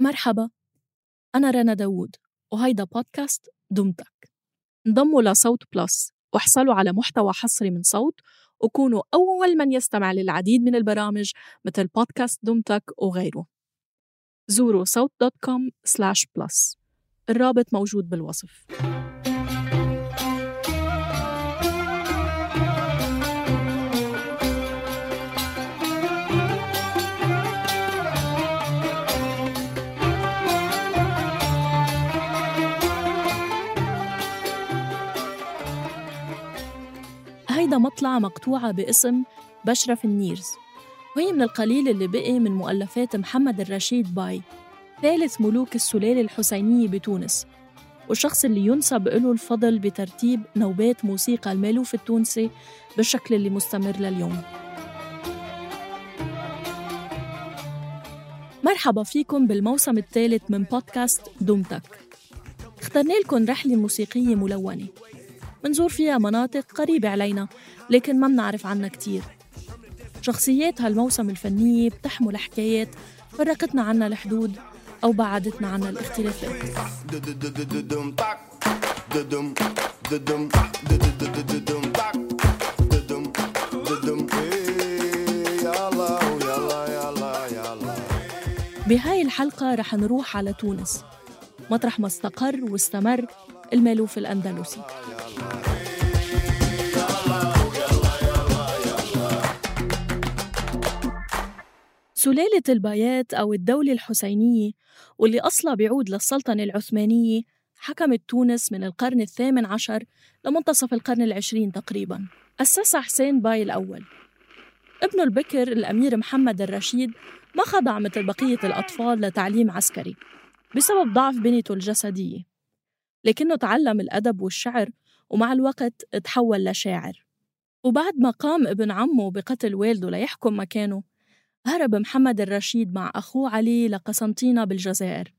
مرحبا أنا رنا داوود وهيدا بودكاست دمتك. انضموا لصوت plus واحصلوا على محتوى حصري من صوت وكونوا أول من يستمع للعديد من البرامج مثل بودكاست دمتك وغيره. زوروا صوت dot com slash plus الرابط موجود بالوصف. مطلع مقطوعة باسم بشرف النيرز وهي من القليل اللي بقي من مؤلفات محمد الرشيد باي ثالث ملوك السلالة الحسينية بتونس والشخص اللي ينسب له الفضل بترتيب نوبات موسيقى المالوف التونسي بالشكل اللي مستمر لليوم. مرحبا فيكم بالموسم الثالث من بودكاست دمتك اخترنا لكم رحلة موسيقية ملونة. منزور فيها مناطق قريبة علينا لكن ما منعرف عنها كتير. شخصيات هالموسم الفنية بتحمل حكايات فرقتنا عنا الحدود أو بعدتنا عنا الاختلافات. بهاي الحلقة رح نروح على تونس مطرح ما استقر واستمر المالوف الأندلسي. سلالة البايات أو الدولة الحسينية واللي أصلها بيعود للسلطنة العثمانية حكمت تونس من القرن الثامن عشر لمنتصف القرن العشرين تقريبا. أسسها حسين باي الأول. ابنه البكر الأمير محمد الرشيد ما خضع مثل بقية الأطفال لتعليم عسكري بسبب ضعف بنيته الجسدية لكنه تعلم الأدب والشعر ومع الوقت تحول لشاعر. وبعد ما قام ابن عمه بقتل والده ليحكم مكانه هرب محمد الرشيد مع أخوه علي لقسنطينة بالجزائر.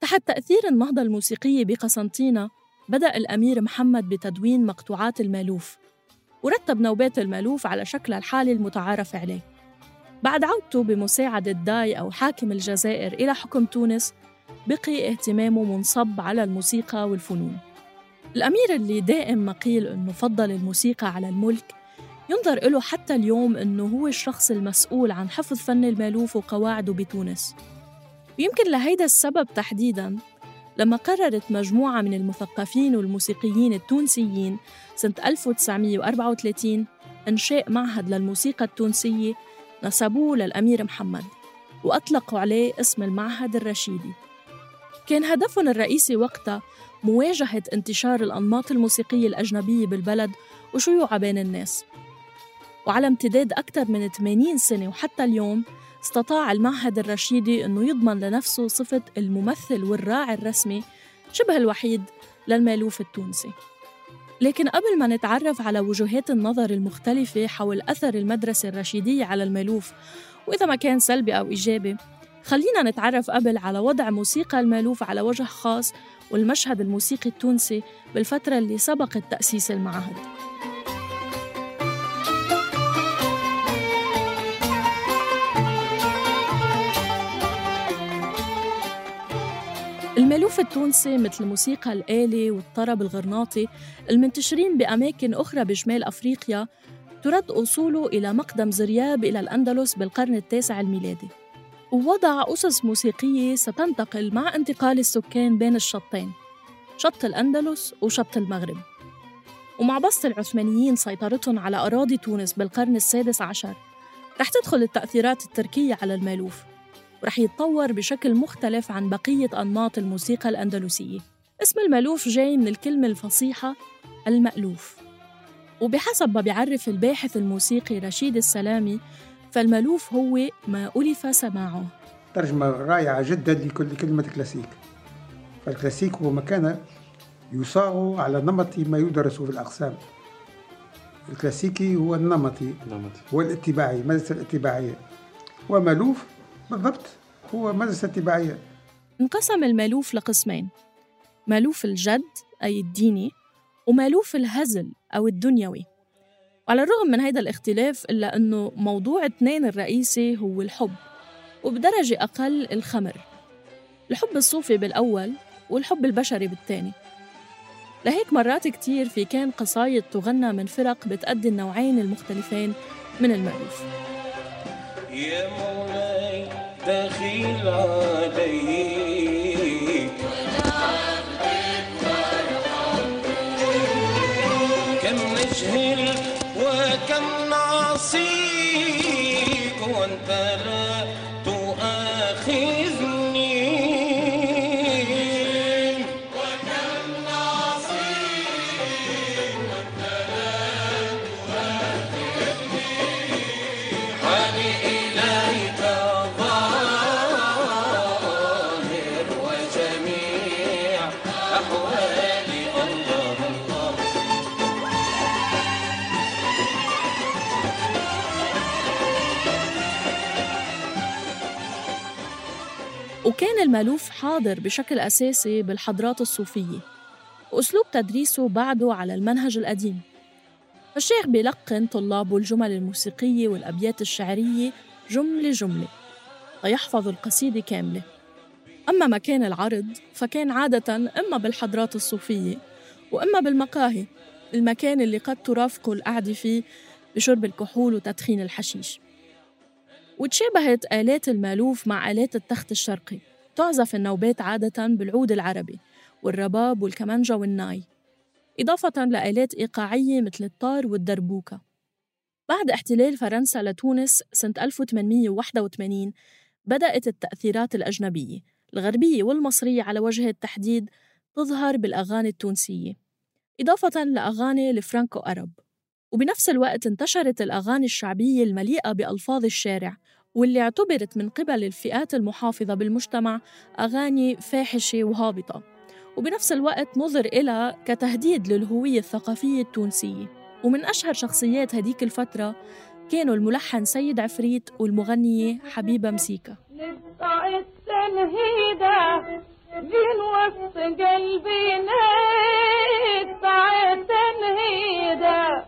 تحت تأثير النهضة الموسيقية بقسنطينة بدأ الأمير محمد بتدوين مقطوعات المألوف. ورتب نوبات المألوف على شكل الحالي المتعارف عليه. بعد عودته بمساعدة داي أو حاكم الجزائر إلى حكم تونس بقي اهتمامه منصب على الموسيقى والفنون. الأمير اللي دائم ما قيل أنه فضل الموسيقى على الملك ينظر له حتى اليوم أنه هو الشخص المسؤول عن حفظ فن المألوف وقواعده بتونس. ويمكن لهيدا السبب تحديداً لما قررت مجموعة من المثقفين والموسيقيين التونسيين سنة 1934 إنشاء معهد للموسيقى التونسية نسبوه للأمير محمد وأطلقوا عليه اسم المعهد الرشيدي. كان هدفهم الرئيسي وقتها مواجهة انتشار الأنماط الموسيقية الأجنبية بالبلد وشيوعها بين الناس. وعلى امتداد أكثر من 80 سنة وحتى اليوم استطاع المعهد الرشيدي أنه يضمن لنفسه صفة الممثل والراعي الرسمي شبه الوحيد للمألوف التونسي. لكن قبل ما نتعرف على وجهات النظر المختلفة حول أثر المدرسة الرشيدية على المألوف وإذا ما كان سلبي أو إيجابي خلينا نتعرف قبل على وضع موسيقى المألوف على وجه خاص والمشهد الموسيقي التونسي بالفترة اللي سبقت تأسيس المعهد. المألوف التونسي مثل الموسيقى الآلي والطرب الغرناطي المنتشرين بأماكن أخرى بشمال أفريقيا ترد أصوله إلى مقدم زرياب إلى الأندلس بالقرن التاسع الميلادي. ووضع أسس موسيقية ستنتقل مع انتقال السكان بين الشطين شط الأندلس وشط المغرب. ومع بسط العثمانيين سيطرتهم على أراضي تونس بالقرن السادس عشر رح تدخل التأثيرات التركية على المألوف. ورح يتطور بشكل مختلف عن بقية أنماط الموسيقى الأندلسية. اسم المألوف جاي من الكلمة الفصيحة المألوف. وبحسب ما بيعرف الباحث الموسيقي رشيد السلامي فالمألوف هو ما ألف سماعه. ترجمة رائعة جدا لكل كلمة كلاسيك. فالكلاسيك هو مكان يصاغ على نمط ما يدرس في الأقسام. الكلاسيكي هو النمطي هو الاتباعي مدرسة الاتباعية. ومألوف بالضبط. هو مدرسة اتباعية انقسم المألوف لقسمين. مألوف الجد أي الديني ومألوف الهزل أو الدنيوي. وعلى الرغم من هذا الاختلاف إلا أنه موضوع اثنين الرئيسي هو الحب وبدرجة أقل الخمر. الحب الصوفي بالأول والحب البشري بالثاني. لهيك مرات كتير في كان قصايد تغنى من فرق بتأدي النوعين المختلفين من المألوف. يا مولاي. دخيل عليك. كم نجهل وكم نعصيك وانت لا وكان المألوف حاضر بشكل أساسي بالحضرات الصوفية وأسلوب تدريسه بعده على المنهج القديم. فالشيخ بيلقن طلابه الجمل الموسيقية والأبيات الشعرية جملة جملة ليحفظوا القصيدة كاملة. أما مكان العرض فكان عادة إما بالحضرات الصوفية وإما بالمقاهي المكان اللي قد ترافقه القعدة فيه بشرب الكحول وتدخين الحشيش. وتشابهت آلات المألوف مع آلات التخت الشرقي. تعزف النوبات عادة بالعود العربي والرباب والكمانجا والناي إضافة لآلات إيقاعية مثل الطار والدربوكة. بعد احتلال فرنسا لتونس سنة 1881 بدأت التأثيرات الأجنبية الغربية والمصرية على وجه التحديد تظهر بالأغاني التونسية إضافة لأغاني الفرانكو أرب. وبنفس الوقت انتشرت الأغاني الشعبية المليئة بألفاظ الشارع واللي اعتبرت من قبل الفئات المحافظة بالمجتمع أغاني فاحشة وهابطة. وبنفس الوقت نظر إلى كتهديد للهوية الثقافية التونسية. ومن أشهر شخصيات هديك الفترة كانوا الملحن سيد عفريت والمغنية حبيبة التنهيدة بين وسط قلبي نقطع التنهيدة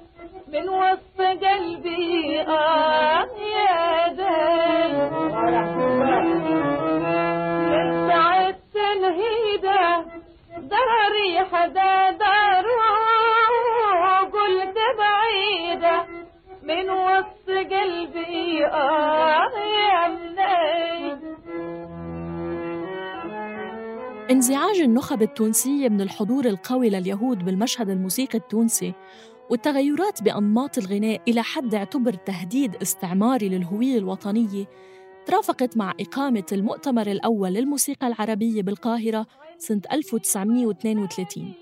من وسط قلبي. آه. حدا داره بعيدة من وسط قلبي آه يا انزعاج النخب التونسية من الحضور القوي لليهود بالمشهد الموسيقي التونسي والتغيرات بأنماط الغناء إلى حد اعتبر تهديد استعماري للهوية الوطنية ترافقت مع إقامة المؤتمر الأول للموسيقى العربية بالقاهرة سنة 1932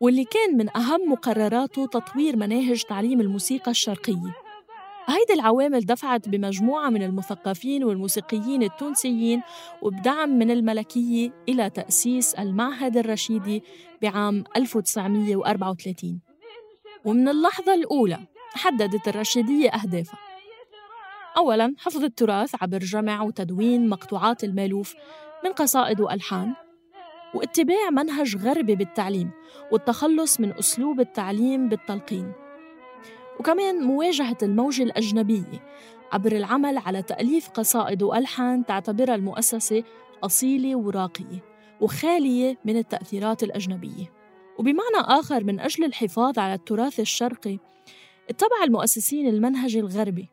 واللي كان من أهم مقرراته تطوير مناهج تعليم الموسيقى الشرقية. هيدي العوامل دفعت بمجموعة من المثقفين والموسيقيين التونسيين وبدعم من الملكية إلى تأسيس المعهد الرشيدي بعام 1934 ومن اللحظة الأولى حددت الرشيدية أهدافها. أولاً حفظ التراث عبر جمع وتدوين مقطوعات المألوف من قصائد وألحان واتباع منهج غربي بالتعليم والتخلص من أسلوب التعليم بالتلقين. وكمان مواجهة الموجة الأجنبية عبر العمل على تأليف قصائد وألحان تعتبرها المؤسسة أصيلة وراقية وخالية من التأثيرات الأجنبية. وبمعنى آخر من أجل الحفاظ على التراث الشرقي اتبع المؤسسين المنهج الغربي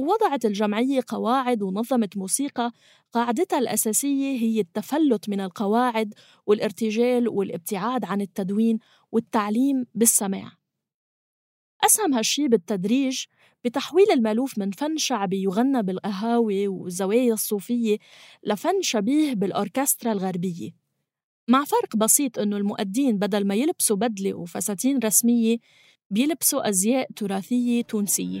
ووضعت الجمعية قواعد ونظمت موسيقى. قاعدتها الأساسية هي التفلت من القواعد والارتجال والابتعاد عن التدوين والتعليم بالسماع. أسهم هالشي بالتدريج بتحويل المألوف من فن شعبي يغنى بالقهاوي والزوايا الصوفية لفن شبيه بالأوركسترا الغربية. مع فرق بسيط إنه المؤدين بدل ما يلبسوا بدلة وفساتين رسمية بيلبسوا أزياء تراثية تونسية.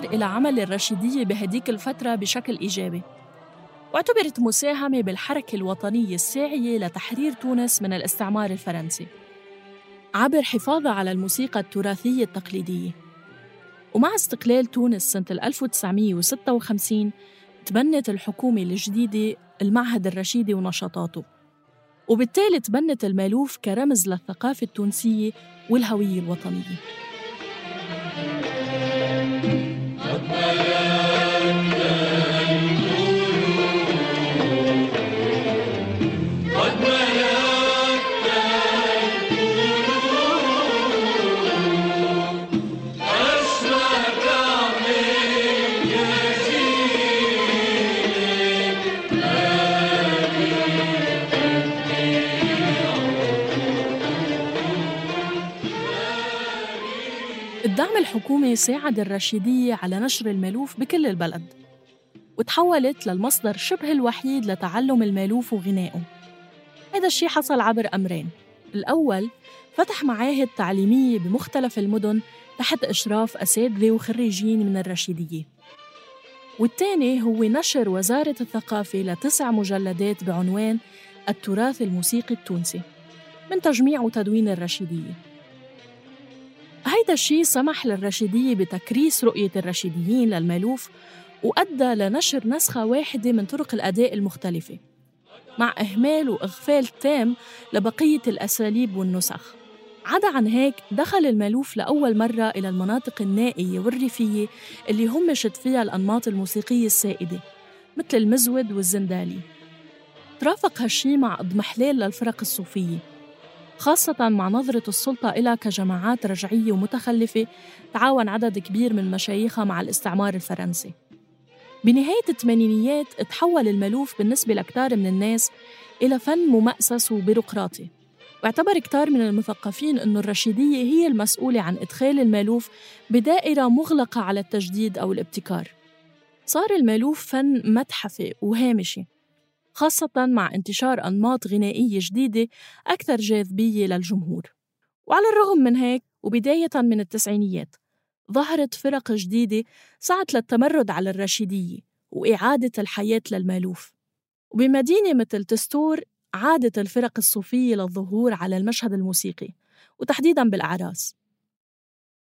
نظر إلى عمل الرشيدية بهديك الفترة بشكل إيجابي. واعتبرت مساهمة بالحركة الوطنية الساعية لتحرير تونس من الاستعمار الفرنسي. عبر حفاظها على الموسيقى التراثية التقليدية. ومع استقلال تونس سنة 1956 تبنت الحكومة الجديدة المعهد الرشيدي ونشاطاته. وبالتالي تبنت المألوف كرمز للثقافة التونسية والهوية الوطنية. الدعم الحكومي ساعد الرشيدية على نشر المألوف بكل البلد وتحولت للمصدر شبه الوحيد لتعلم المألوف وغنائه. هذا الشيء حصل عبر أمرين. الأول فتح معاهد تعليمية بمختلف المدن تحت إشراف أساتذة وخريجين من الرشيدية والثاني هو نشر وزارة الثقافة لتسع مجلدات بعنوان التراث الموسيقي التونسي من تجميع وتدوين الرشيدية هيدا الشيء سمح للرشيدية بتكريس رؤية الرشيديين للمألوف وأدى لنشر نسخة واحدة من طرق الأداء المختلفة مع إهمال وإغفال تام لبقية الأساليب والنسخ. عدا عن هيك دخل المألوف لأول مرة إلى المناطق النائية والريفية اللي همشت فيها الأنماط الموسيقية السائدة مثل المزود والزندالي. ترافق هالشي مع اضمحلال للفرق الصوفية. خاصة مع نظرة السلطة إلى كجماعات رجعية ومتخلفة تعاون عدد كبير من مشايخها مع الاستعمار الفرنسي. بنهاية الثمانينيات تحول المألوف بالنسبة لكتار من الناس إلى فن ممأسس وبيروقراطي. واعتبر كتار من المثقفين أن الرشيدية هي المسؤولة عن إدخال المألوف بدائرة مغلقة على التجديد أو الابتكار. صار المألوف فن متحفي وهامشي. خاصة مع انتشار أنماط غنائية جديدة أكثر جاذبية للجمهور. وعلى الرغم من هيك وبداية من التسعينيات ظهرت فرق جديدة سعت للتمرد على الرشيدية وإعادة الحياة للمألوف. وبمدينة مثل تستور عادت الفرق الصوفية للظهور على المشهد الموسيقي وتحديداً بالأعراس.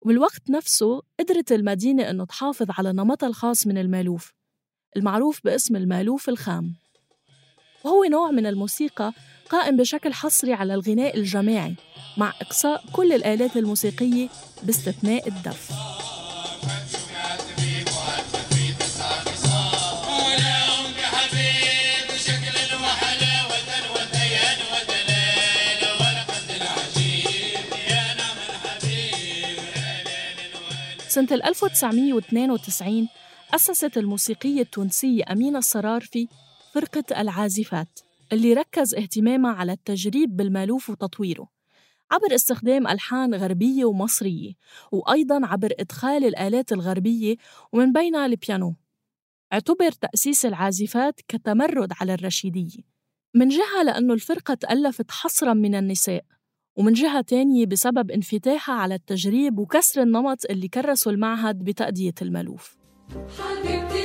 وبالوقت نفسه قدرت المدينة أنه تحافظ على نمطها الخاص من المألوف المعروف باسم المألوف الخام. وهو نوع من الموسيقى قائم بشكل حصري على الغناء الجماعي مع إقصاء كل الآلات الموسيقية باستثناء الدف. سنة 1992 أسست الموسيقية التونسية أمينة الصرارفي فرقة العازفات اللي ركز اهتمامها على التجريب بالمألوف وتطويره عبر استخدام ألحان غربية ومصرية وأيضاً عبر إدخال الآلات الغربية ومن بينها البيانو. اعتبر تأسيس العازفات كتمرد على الرشيدية من جهة لأنه الفرقة تألفت حصراً من النساء ومن جهة تانية بسبب انفتاحها على التجريب وكسر النمط اللي كرسه المعهد بتأدية المألوف. حبيبتي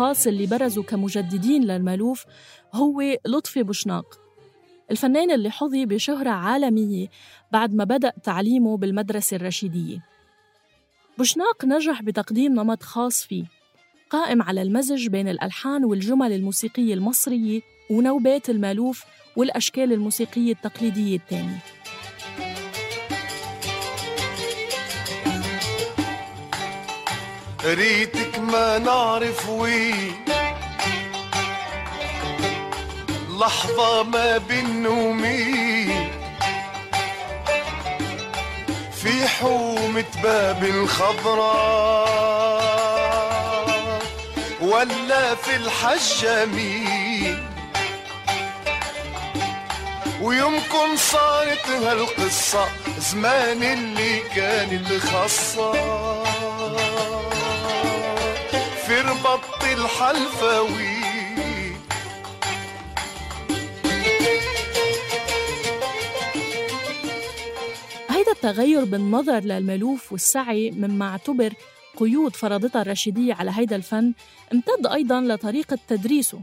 الأشخاص اللي برزوا كمجددين للمألوف هو لطفي بوشناق الفنان اللي حظي بشهرة عالمية بعد ما بدأ تعليمه بالمدرسة الرشيدية. بوشناق نجح بتقديم نمط خاص فيه قائم على المزج بين الألحان والجمل الموسيقية المصرية ونوبات المألوف والأشكال الموسيقية التقليدية الثانية. ريتك ما نعرف وين لحظة ما بين ومين. في حومة باب الخضراء ولا في الحجامين ويمكن صارت هالقصة زمان اللي كان الخاصة. في ربط الحلفاوي. هيدا التغير بالنظر للملوف والسعي مما اعتبر قيود فرضتها الراشدية على هيدا الفن امتد أيضا لطريقة تدريسه.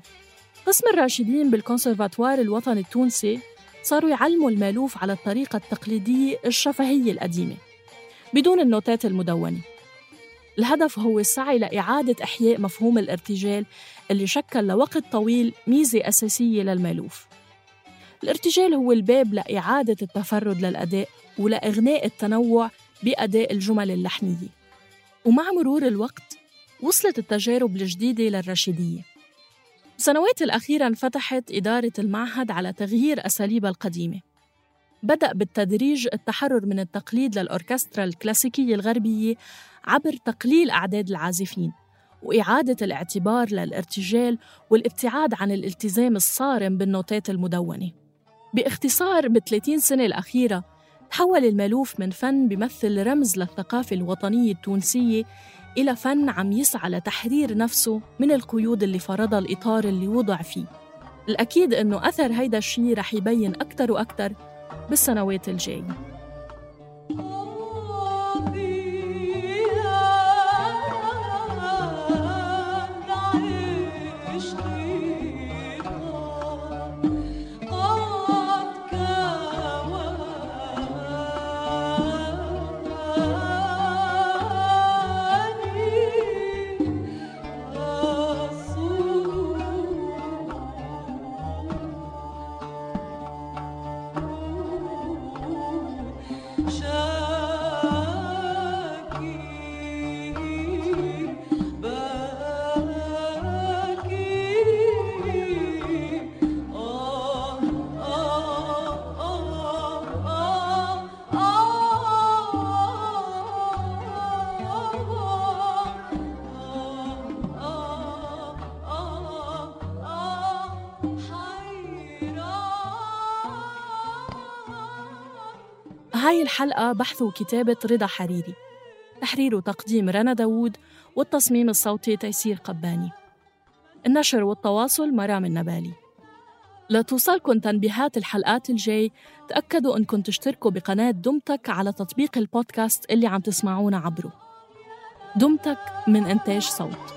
قسم الراشدين بالكونسرفاتوار الوطني التونسي صاروا يعلموا المألوف على الطريقة التقليدية الشفهية القديمة بدون النوتات المدونة. الهدف هو السعي لإعادة إحياء مفهوم الارتجال اللي شكل لوقت طويل ميزة أساسية للمألوف. الارتجال هو الباب لإعادة التفرد للأداء ولإغناء التنوع بأداء الجمل اللحنية. ومع مرور الوقت وصلت التجارب الجديدة للرشيدية السنوات الأخيرة انفتحت إدارة المعهد على تغيير أساليبها القديمة. بدأ بالتدريج التحرر من التقليد للأوركسترا الكلاسيكية الغربية عبر تقليل أعداد العازفين وإعادة الاعتبار للارتجال والابتعاد عن الالتزام الصارم بالنوتات المدونة. باختصار ب 30 سنة الأخيرة تحول المألوف من فن بيمثل رمز للثقافة الوطنية التونسية إلى فن عم يسعى لتحرير نفسه من القيود اللي فرضها الإطار اللي وضع فيه. الأكيد إنه أثر هيدا الشيء رح يبين أكتر وأكتر بالسنوات الجاية. الحلقة بحث وكتابة رضا حريري. تحرير وتقديم رنا داوود والتصميم الصوتي تيسير قباني. النشر والتواصل مرام النبالي. لتوصلكم تنبيهات الحلقات الجاي. تأكدوا أنكم تشتركوا بقناة دمتك على تطبيق البودكاست اللي عم تسمعونا عبره. دمتك من إنتاج صوت.